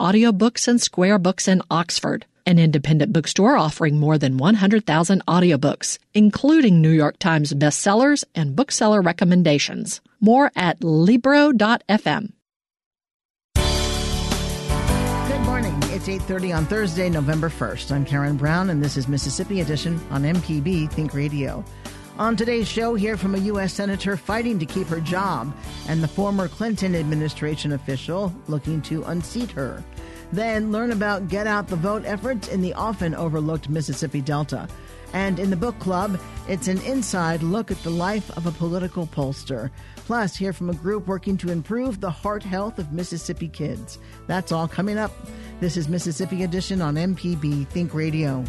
Audiobooks and Square Books in Oxford, an independent bookstore offering more than 100,000 audiobooks, including New York Times bestsellers and bookseller recommendations. More at Libro.fm. Good morning. It's 8:30 on Thursday, November 1st. I'm Karen Brown and this is Mississippi Edition on MPB Think Radio. On today's show, hear from a U.S. Senator fighting to keep her job and the former Clinton administration official looking to unseat her. Then learn about get out the vote efforts in the often overlooked Mississippi Delta. And in the book club, it's an inside look at the life of a political pollster. Plus, hear from a group working to improve the heart health of Mississippi kids. That's all coming up. This is Mississippi Edition on MPB Think Radio.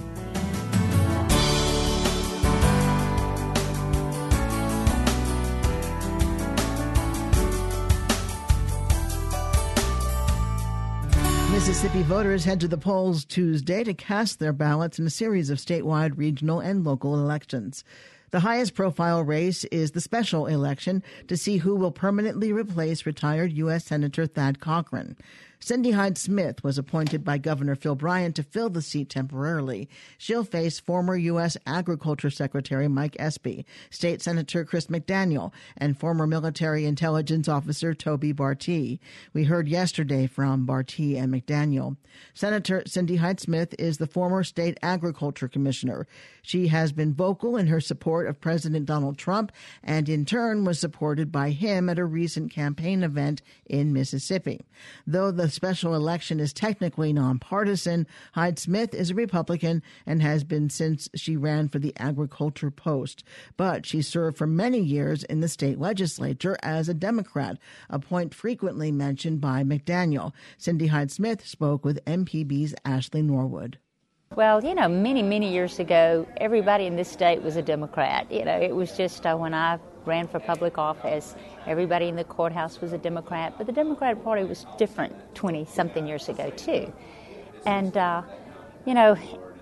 Mississippi voters head to the polls Tuesday to cast their ballots in a series of statewide, regional, and local elections. The highest profile race is the special election to see who will permanently replace retired U.S. Senator Thad Cochran. Cindy Hyde Smith was appointed by Governor Phil Bryant to fill the seat temporarily. She'll face former U.S. Agriculture Secretary Mike Espy, State Senator Chris McDaniel, and former military intelligence officer Toby Bartee. We heard yesterday from Bartee and McDaniel. Senator Cindy Hyde Smith is the former state agriculture commissioner. She has been vocal in her support of President Donald Trump and in turn was supported by him at a recent campaign event in Mississippi. Though the special election is technically nonpartisan, Hyde Smith is a Republican and has been since she ran for the agriculture post. But she served for many years in the state legislature as a Democrat, a point frequently mentioned by McDaniel. Cindy Hyde Smith spoke with MPB's Ashley Norwood. Well, you know, many, many years ago, everybody in this state was a Democrat. You know, it was just uh, when I ran for public office, everybody in the courthouse was a Democrat, but the Democratic Party was different 20 something years ago, too. And, uh, you know,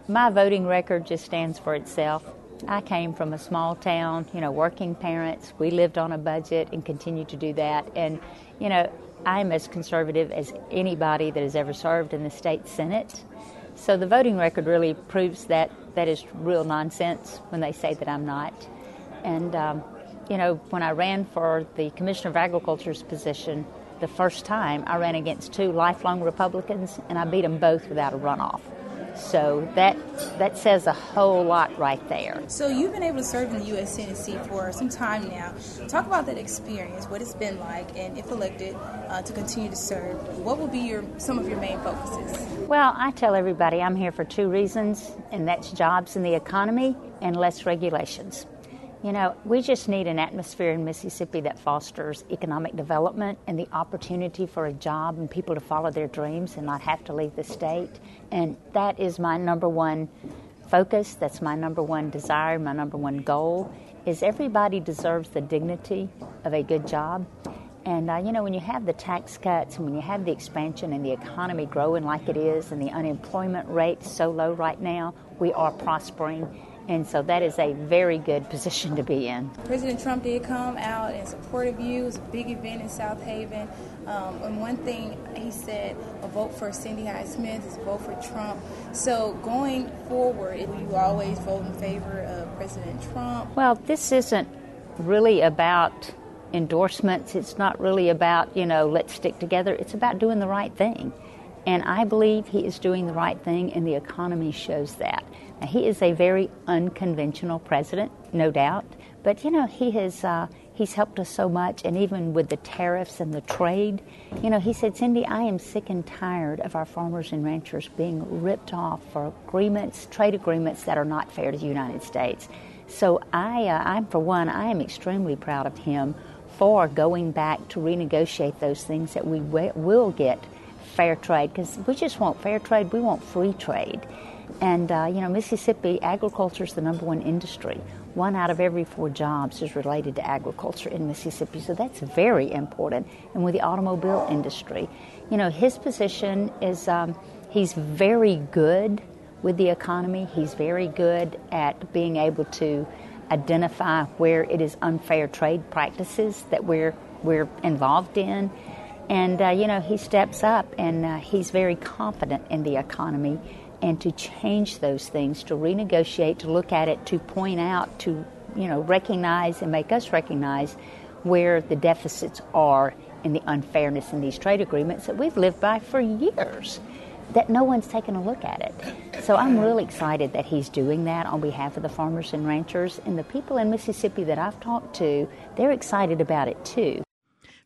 my voting record just stands for itself. I came from a small town, you know, working parents. We lived on a budget and continue to do that. And, you know, I'm as conservative as anybody that has ever served in the state Senate. So the voting record really proves that that is real nonsense when they say that I'm not. And, um, you know, when I ran for the Commissioner of Agriculture's position the first time, I ran against two lifelong Republicans, and I beat them both without a runoff. So that that says a whole lot right there. So you've been able to serve in the U.S. Senate seat for some time now. Talk about that experience, what it's been like, and if elected uh, to continue to serve, what will be your some of your main focuses? Well, I tell everybody I'm here for two reasons, and that's jobs in the economy and less regulations. You know, we just need an atmosphere in Mississippi that fosters economic development and the opportunity for a job and people to follow their dreams and not have to leave the state. And that is my number one focus. That's my number one desire, my number one goal is everybody deserves the dignity of a good job. And uh, you know, when you have the tax cuts and when you have the expansion and the economy growing like it is and the unemployment rate so low right now, we are prospering and so that is a very good position to be in. President Trump did come out in support of you. It was a big event in Southaven. Um, and one thing he said, a vote for Cindy Hyde Smith is a vote for Trump. So going forward, will you always vote in favor of President Trump? Well, this isn't really about endorsements. It's not really about, you know, let's stick together. It's about doing the right thing. And I believe he is doing the right thing, and the economy shows that. Now, he is a very unconventional president, no doubt, but you know he has uh, he's helped us so much, and even with the tariffs and the trade, you know, he said, Cindy, I am sick and tired of our farmers and ranchers being ripped off for agreements, trade agreements that are not fair to the United States. So I, uh, I'm for one, I am extremely proud of him for going back to renegotiate those things that we will get fair trade because we just want fair trade, we want free trade. And, uh, you know, Mississippi, agriculture is the number one industry. One out of every four jobs is related to agriculture in Mississippi, so that's very important. And with the automobile industry, you know, his position is um, he's very good with the economy, he's very good at being able to identify where it is unfair trade practices that we're, we're involved in And, uh, you know, he steps up and uh, he's very confident in the economy and to change those things, to renegotiate, to look at it, to point out, to, you know, recognize and make us recognize where the deficits are and the unfairness in these trade agreements that we've lived by for years that no one's taken a look at it. So I'm really excited that he's doing that on behalf of the farmers and ranchers and the people in Mississippi that I've talked to, they're excited about it too.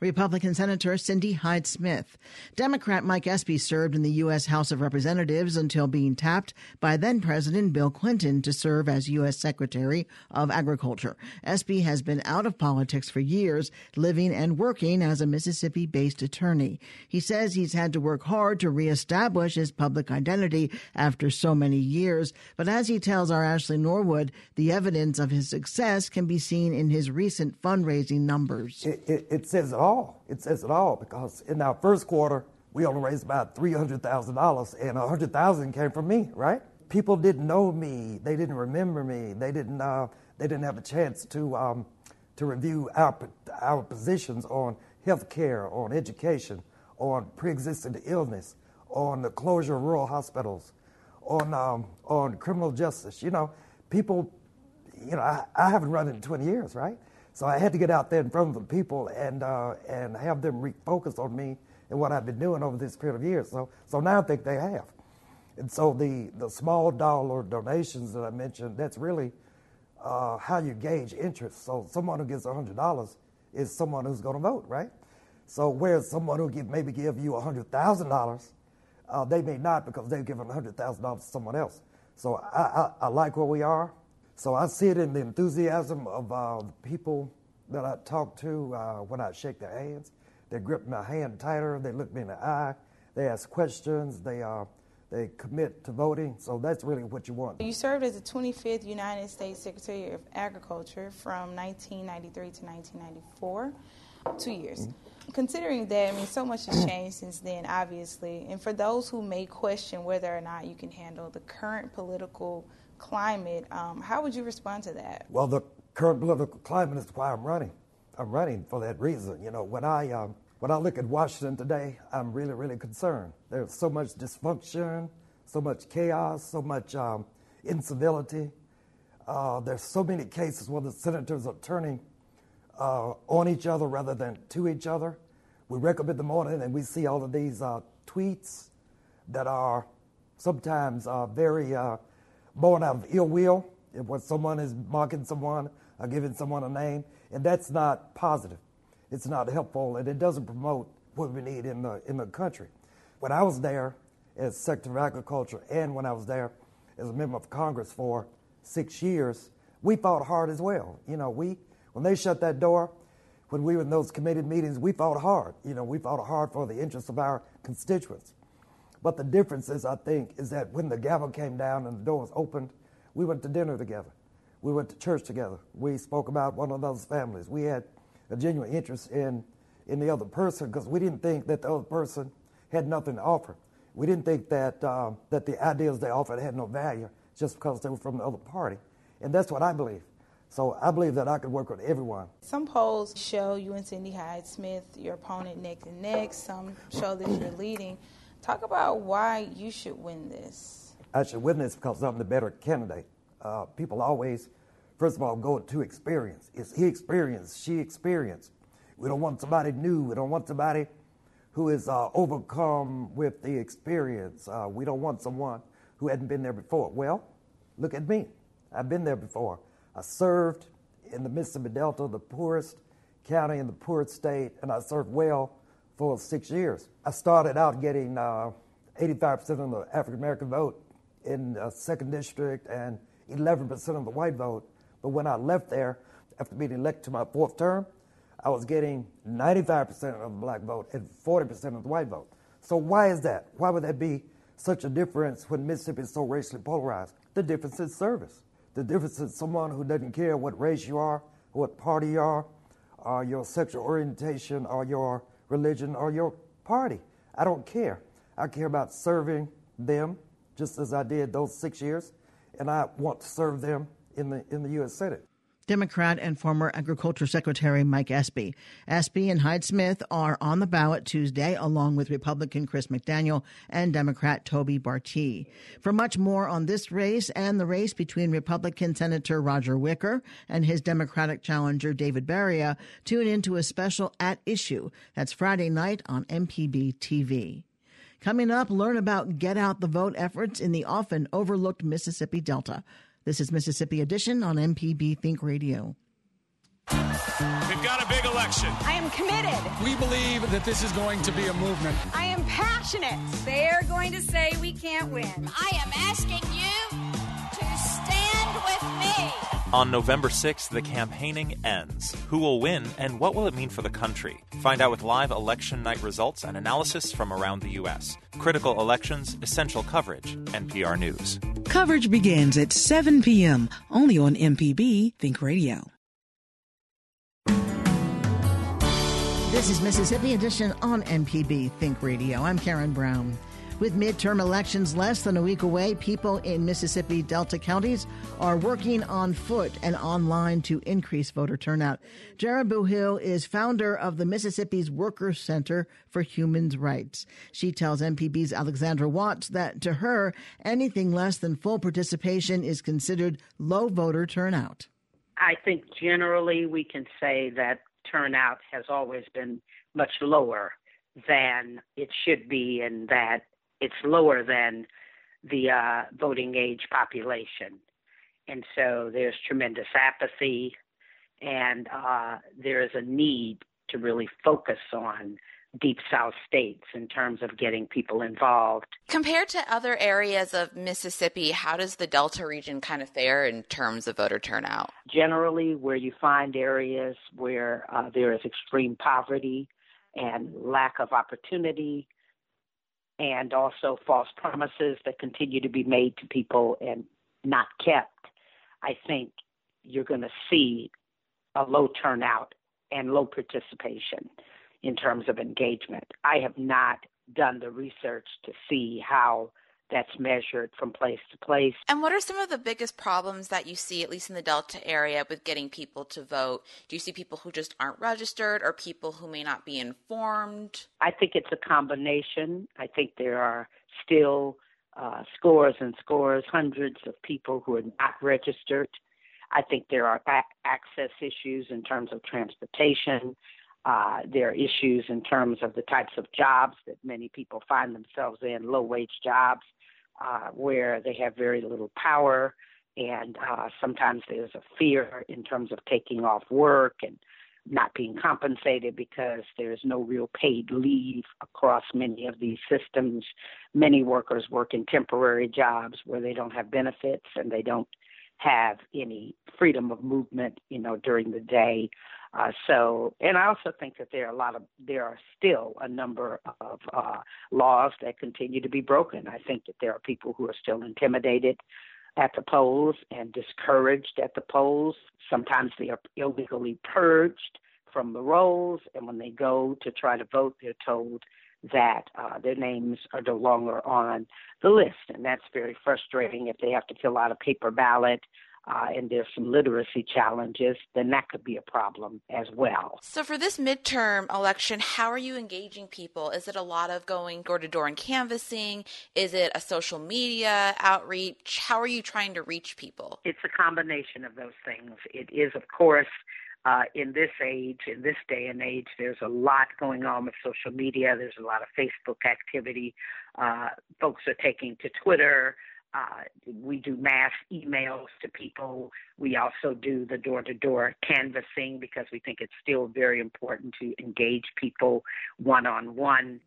Republican Senator Cindy Hyde Smith. Democrat Mike Espy served in the U.S. House of Representatives until being tapped by then President Bill Clinton to serve as U.S. Secretary of Agriculture. Espy has been out of politics for years, living and working as a Mississippi based attorney. He says he's had to work hard to reestablish his public identity after so many years, but as he tells our Ashley Norwood, the evidence of his success can be seen in his recent fundraising numbers. It, it, it says all all. It says it all because in our first quarter, we only raised about $300,000 and 100,000 came from me, right? People didn't know me. They didn't remember me. They didn't, uh, they didn't have a chance to, um, to review our, our positions on health care, on education, on pre-existing illness, on the closure of rural hospitals, on, um, on criminal justice. You know, people, you know, I, I haven't run in 20 years, right? So I had to get out there in front of the people and uh, and have them refocus on me and what I've been doing over this period of years. So so now I think they have. And so the the small dollar donations that I mentioned, that's really uh, how you gauge interest. So someone who gives hundred dollars is someone who's going to vote, right? So whereas someone who give, maybe give you hundred thousand uh, dollars, they may not because they've given hundred thousand dollars to someone else. So I, I, I like where we are. So I see it in the enthusiasm of uh, the people that I talk to uh, when I shake their hands. They grip my hand tighter. They look me in the eye. They ask questions. They uh, they commit to voting. So that's really what you want. You served as the 25th United States Secretary of Agriculture from 1993 to 1994, two years. Mm-hmm. Considering that, I mean, so much has changed since then, obviously. And for those who may question whether or not you can handle the current political climate. Um, how would you respond to that? Well, the current political climate is why I'm running. I'm running for that reason. You know, when I um, when I look at Washington today, I'm really, really concerned. There's so much dysfunction, so much chaos, so much um, incivility. Uh, there's so many cases where the senators are turning uh, on each other rather than to each other. We wake up in the morning and we see all of these uh, tweets that are sometimes uh, very uh, born out of ill will, when someone is mocking someone or giving someone a name, and that's not positive. It's not helpful, and it doesn't promote what we need in the in the country. When I was there as Secretary of Agriculture, and when I was there as a member of Congress for six years, we fought hard as well. You know, we when they shut that door, when we were in those committee meetings, we fought hard. You know, we fought hard for the interests of our constituents. But the difference is, I think, is that when the gavel came down and the door was opened, we went to dinner together. We went to church together. We spoke about one another's families. We had a genuine interest in, in the other person because we didn't think that the other person had nothing to offer. We didn't think that, uh, that the ideas they offered had no value just because they were from the other party. And that's what I believe. So I believe that I could work with everyone. Some polls show you and Cindy Hyde Smith, your opponent, neck and neck. Some show that you're leading. Talk about why you should win this. I should win this because I'm the better candidate. Uh, people always, first of all, go to experience. Is he experienced? She experienced. We don't want somebody new. We don't want somebody who is uh, overcome with the experience. Uh, we don't want someone who hadn't been there before. Well, look at me. I've been there before. I served in the Mississippi Delta, the poorest county in the poorest state, and I served well for six years. I started out getting uh, 85% of the African American vote in the second district and 11% of the white vote. But when I left there, after being elected to my fourth term, I was getting 95% of the black vote and 40% of the white vote. So why is that? Why would that be such a difference when Mississippi is so racially polarized? The difference is service. The difference is someone who doesn't care what race you are, what party you are, or your sexual orientation, or your religion, or your party. I don't care. I care about serving them just as I did those six years, and I want to serve them in the, in the U.S. Senate. Democrat and former Agriculture Secretary Mike Espy. Espy and Hyde Smith are on the ballot Tuesday, along with Republican Chris McDaniel and Democrat Toby Bartee. For much more on this race and the race between Republican Senator Roger Wicker and his Democratic challenger David Baria, tune into a special at issue. That's Friday night on MPB TV. Coming up, learn about get out the vote efforts in the often overlooked Mississippi Delta. This is Mississippi Edition on MPB Think Radio. We've got a big election. I am committed. We believe that this is going to be a movement. I am passionate. They are going to say we can't win. I am asking you On November 6th, the campaigning ends. Who will win and what will it mean for the country? Find out with live election night results and analysis from around the U.S. Critical elections, essential coverage, NPR News. Coverage begins at 7 p.m. only on MPB Think Radio. This is Mississippi Edition on MPB Think Radio. I'm Karen Brown. With midterm elections less than a week away, people in Mississippi Delta counties are working on foot and online to increase voter turnout. Jaribu Hill is founder of the Mississippi's Workers Center for Human Rights. She tells MPB's Alexandra Watts that to her, anything less than full participation is considered low voter turnout. I think generally we can say that turnout has always been much lower than it should be, and that it's lower than the uh, voting age population. And so there's tremendous apathy, and uh, there is a need to really focus on deep south states in terms of getting people involved. Compared to other areas of Mississippi, how does the Delta region kind of fare in terms of voter turnout? Generally, where you find areas where uh, there is extreme poverty and lack of opportunity, and also false promises that continue to be made to people and not kept, I think you're going to see a low turnout and low participation in terms of engagement. I have not done the research to see how that's measured from place to place. And what are some of the biggest problems that you see, at least in the Delta area, with getting people to vote? Do you see people who just aren't registered or people who may not be informed? I think it's a combination. I think there are still uh, scores and scores, hundreds of people who are not registered. I think there are access issues in terms of transportation. Uh, there are issues in terms of the types of jobs that many people find themselves in, low wage jobs uh, where they have very little power, and uh, sometimes there's a fear in terms of taking off work and not being compensated because there's no real paid leave across many of these systems. Many workers work in temporary jobs where they don't have benefits and they don't have any freedom of movement, you know, during the day. Uh, so, and I also think that there are a lot of there are still a number of uh, laws that continue to be broken. I think that there are people who are still intimidated at the polls and discouraged at the polls. Sometimes they are illegally purged from the rolls, and when they go to try to vote, they're told that uh, their names are no longer on the list, and that's very frustrating. If they have to fill out a paper ballot uh, and there's some literacy challenges, then that could be a problem as well. So, for this midterm election, how are you engaging people? Is it a lot of going door to door and canvassing? Is it a social media outreach? How are you trying to reach people? It's a combination of those things. It is, of course, uh, in this age, in this day and age, there's a lot going on with social media. There's a lot of Facebook activity. Uh, folks are taking to Twitter. Uh, we do mass emails to people. We also do the door to door canvassing because we think it's still very important to engage people one on one.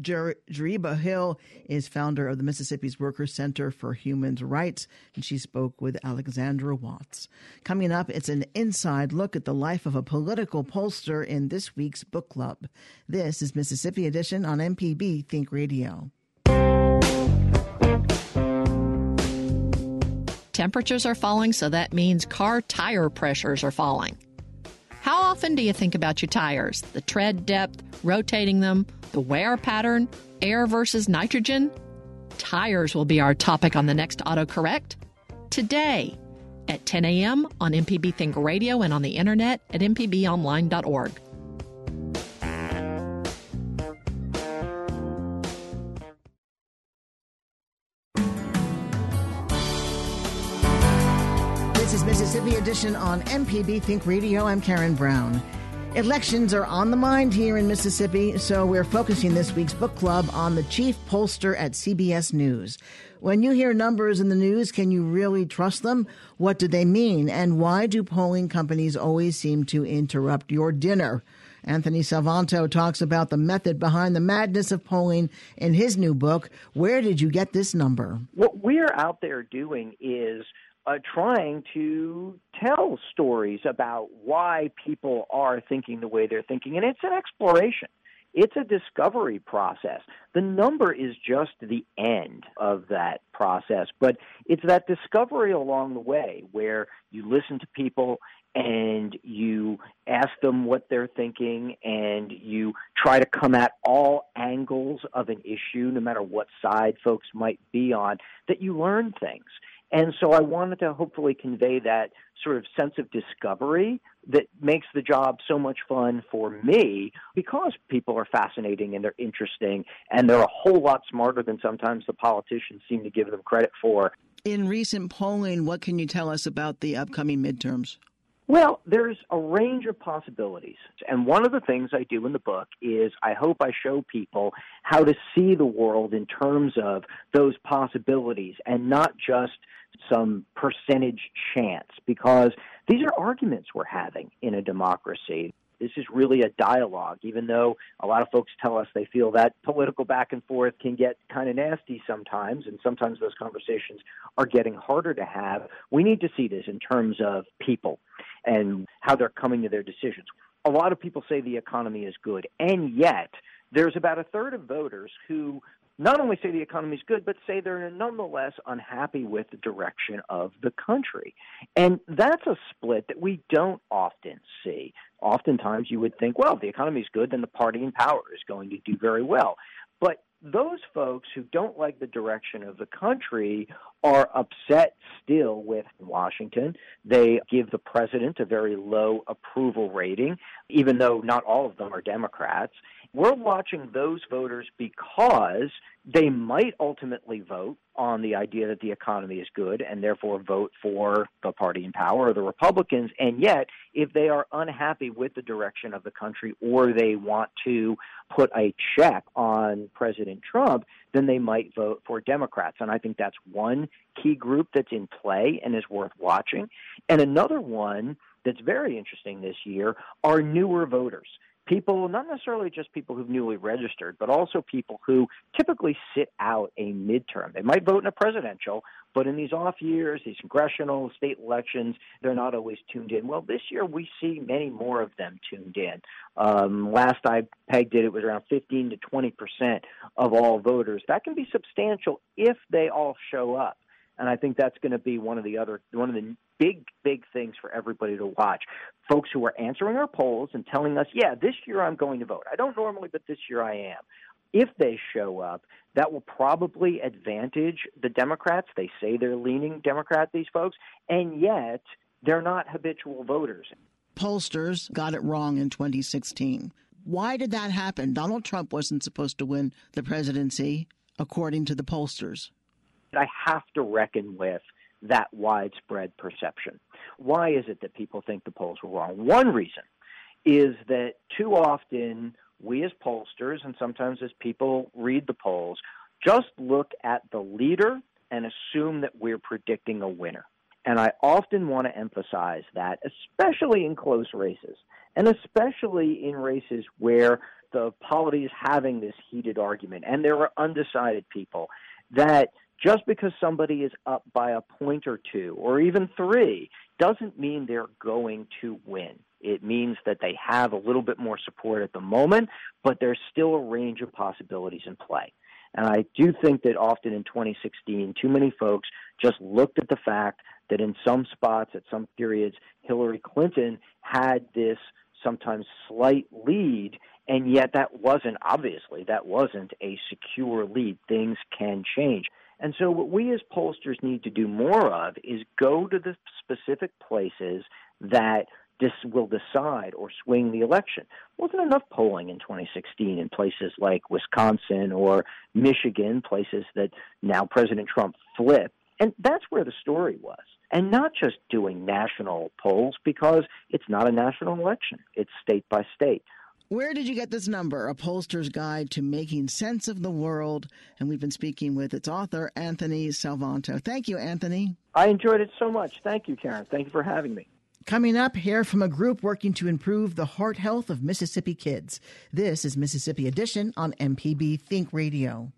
Jaribu Hill is founder of the Mississippi's Workers Center for Human Rights, and she spoke with Alexandra Watts. Coming up, it's an inside look at the life of a political pollster in this week's book club. This is Mississippi Edition on MPB Think Radio. Temperatures are falling, so that means car tire pressures are falling. How often do you think about your tires? The tread depth, rotating them, the wear pattern, air versus nitrogen? Tires will be our topic on the next autocorrect. Today, at 10 a.m. on MPB Think Radio and on the internet at mpbonline.org. On MPB Think Radio. I'm Karen Brown. Elections are on the mind here in Mississippi, so we're focusing this week's book club on the chief pollster at CBS News. When you hear numbers in the news, can you really trust them? What do they mean? And why do polling companies always seem to interrupt your dinner? Anthony Salvanto talks about the method behind the madness of polling in his new book, Where Did You Get This Number? What we're out there doing is uh, trying to tell stories about why people are thinking the way they're thinking, and it's an exploration. It's a discovery process. The number is just the end of that process, but it's that discovery along the way where you listen to people and you ask them what they're thinking and you try to come at all angles of an issue, no matter what side folks might be on, that you learn things. And so I wanted to hopefully convey that sort of sense of discovery that makes the job so much fun for me because people are fascinating and they're interesting and they're a whole lot smarter than sometimes the politicians seem to give them credit for. In recent polling, what can you tell us about the upcoming midterms? Well, there's a range of possibilities. And one of the things I do in the book is I hope I show people how to see the world in terms of those possibilities and not just some percentage chance because these are arguments we're having in a democracy. This is really a dialogue, even though a lot of folks tell us they feel that political back and forth can get kind of nasty sometimes, and sometimes those conversations are getting harder to have. We need to see this in terms of people and how they're coming to their decisions. A lot of people say the economy is good, and yet there's about a third of voters who not only say the economy is good, but say they're nonetheless unhappy with the direction of the country. And that's a split that we don't often see. Oftentimes you would think, well, if the economy is good, then the party in power is going to do very well. But those folks who don't like the direction of the country are upset still with Washington. They give the president a very low approval rating, even though not all of them are Democrats. We're watching those voters because they might ultimately vote on the idea that the economy is good and therefore vote for the party in power or the Republicans. And yet, if they are unhappy with the direction of the country or they want to put a check on President Trump, then they might vote for Democrats. And I think that's one key group that's in play and is worth watching. And another one that's very interesting this year are newer voters people, not necessarily just people who've newly registered, but also people who typically sit out a midterm. They might vote in a presidential, but in these off years, these congressional, state elections, they're not always tuned in. Well, this year we see many more of them tuned in. Um, last I pegged it, it was around 15 to 20 percent of all voters. That can be substantial if they all show up and I think that's going to be one of the other one of the big, big things for everybody to watch. Folks who are answering our polls and telling us, yeah, this year I'm going to vote. I don't normally, but this year I am. If they show up, that will probably advantage the Democrats. They say they're leaning Democrat, these folks, and yet they're not habitual voters. Pollsters got it wrong in 2016. Why did that happen? Donald Trump wasn't supposed to win the presidency, according to the pollsters. I have to reckon with that widespread perception. Why is it that people think the polls were wrong? One reason is that too often we as pollsters and sometimes as people read the polls just look at the leader and assume that we're predicting a winner. And I often want to emphasize that, especially in close races, and especially in races where the polity is having this heated argument and there are undecided people, that just because somebody is up by a point or two or even three doesn't mean they're going to win. It means that they have a little bit more support at the moment, but there's still a range of possibilities in play. And I do think that often in 2016, too many folks just looked at the fact that in some spots, at some periods, Hillary Clinton had this sometimes slight lead, and yet that wasn't, obviously, that wasn't a secure lead. Things can change. And so, what we as pollsters need to do more of is go to the specific places that this will decide or swing the election. Wasn't enough polling in 2016 in places like Wisconsin or Michigan, places that now President Trump flipped. And that's where the story was. And not just doing national polls because it's not a national election, it's state by state. Where did you get this number? A pollster's guide to making sense of the world. And we've been speaking with its author, Anthony Salvanto. Thank you, Anthony. I enjoyed it so much. Thank you, Karen. Thank you for having me. Coming up, hear from a group working to improve the heart health of Mississippi kids. This is Mississippi Edition on MPB Think Radio.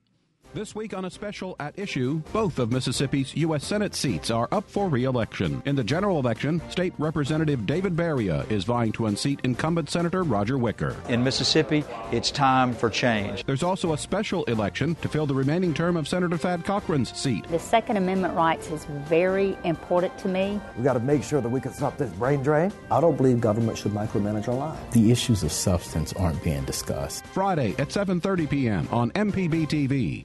This week on a special at issue, both of Mississippi's U.S. Senate seats are up for re-election. In the general election, State Representative David Baria is vying to unseat incumbent Senator Roger Wicker. In Mississippi, it's time for change. There's also a special election to fill the remaining term of Senator Thad Cochran's seat. The Second Amendment rights is very important to me. We've got to make sure that we can stop this brain drain. I don't believe government should micromanage our lives. The issues of substance aren't being discussed. Friday at 7:30 p.m. on MPB TV.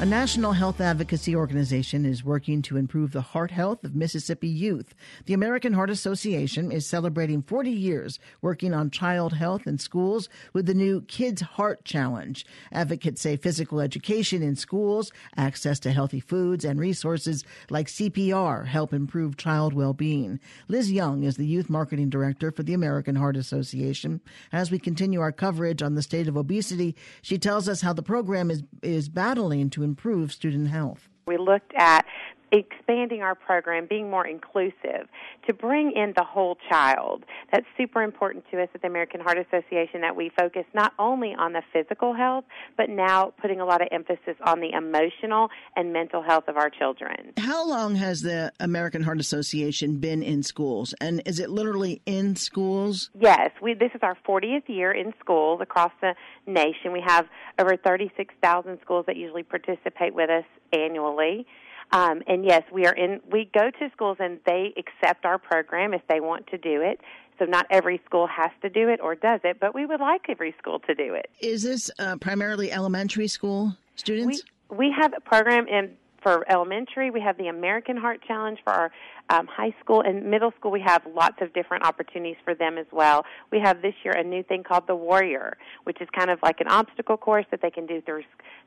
A national health advocacy organization is working to improve the heart health of Mississippi youth. The American Heart Association is celebrating 40 years working on child health in schools with the new Kids Heart Challenge. Advocates say physical education in schools, access to healthy foods, and resources like CPR help improve child well-being. Liz Young is the youth marketing director for the American Heart Association. As we continue our coverage on the state of obesity, she tells us how the program is is battling to improve student health. We looked at expanding our program, being more inclusive, to bring in the whole child. That's super important to us at the American Heart Association that we focus not only on the physical health, but now putting a lot of emphasis on the emotional and mental health of our children. How long has the American Heart Association been in schools? And is it literally in schools? Yes, we, this is our 40th year in schools across the nation. We have over 36,000 schools that usually participate with us annually. Um, and yes, we are in. We go to schools and they accept our program if they want to do it. So not every school has to do it or does it, but we would like every school to do it. Is this uh, primarily elementary school students? We, we have a program in for elementary. We have the American Heart Challenge for our um, high school and middle school. We have lots of different opportunities for them as well. We have this year a new thing called the Warrior, which is kind of like an obstacle course that they can do through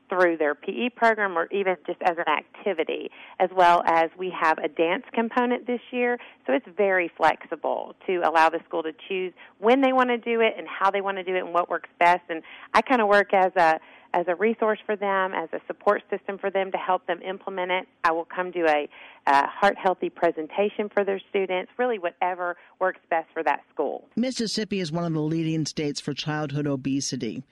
through their PE program or even just as an activity, as well as we have a dance component this year. So it's very flexible to allow the school to choose when they want to do it and how they want to do it and what works best. And I kind of work as a as a resource for them, as a support system for them to help them implement it. I will come do a, a heart healthy presentation for their students, really whatever works best for that school. Mississippi is one of the leading states for childhood obesity.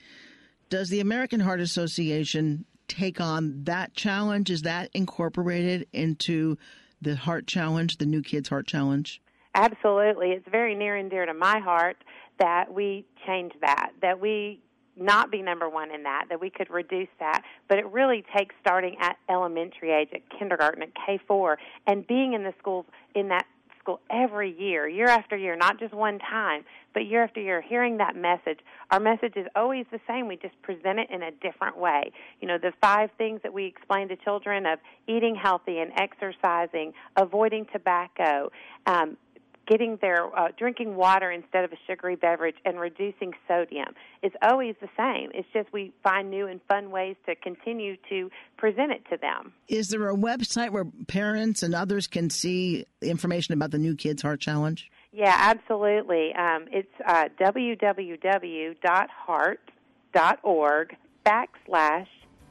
Does the American Heart Association take on that challenge? Is that incorporated into the Heart Challenge, the New Kids Heart Challenge? Absolutely. It's very near and dear to my heart that we change that, that we not be number one in that, that we could reduce that. But it really takes starting at elementary age, at kindergarten, at K4, and being in the schools in that school every year, year after year, not just one time, but year after year, hearing that message. Our message is always the same. We just present it in a different way. You know, the five things that we explain to children of eating healthy and exercising, avoiding tobacco, um, getting their uh, drinking water instead of a sugary beverage and reducing sodium is always the same. It's just we find new and fun ways to continue to present it to them. Is there a website where parents and others can see information about the New Kids Heart Challenge? Yeah, absolutely. Um, it's uh, www.heart.org backslash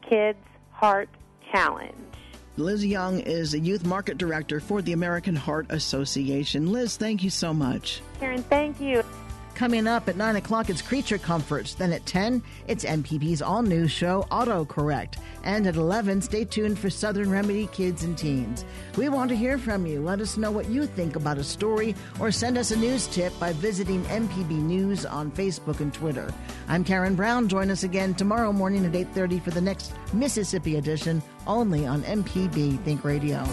Kids Heart Challenge. Liz Young is the Youth Market Director for the American Heart Association. Liz, thank you so much. Karen, thank you. Coming up at 9 o'clock, it's Creature Comforts. Then at 10, it's MPB's all new show, Autocorrect. And at 11, stay tuned for Southern Remedy Kids and Teens. We want to hear from you. Let us know what you think about a story or send us a news tip by visiting MPB News on Facebook and Twitter. I'm Karen Brown. Join us again tomorrow morning at 8.30 for the next Mississippi edition, only on MPB Think Radio.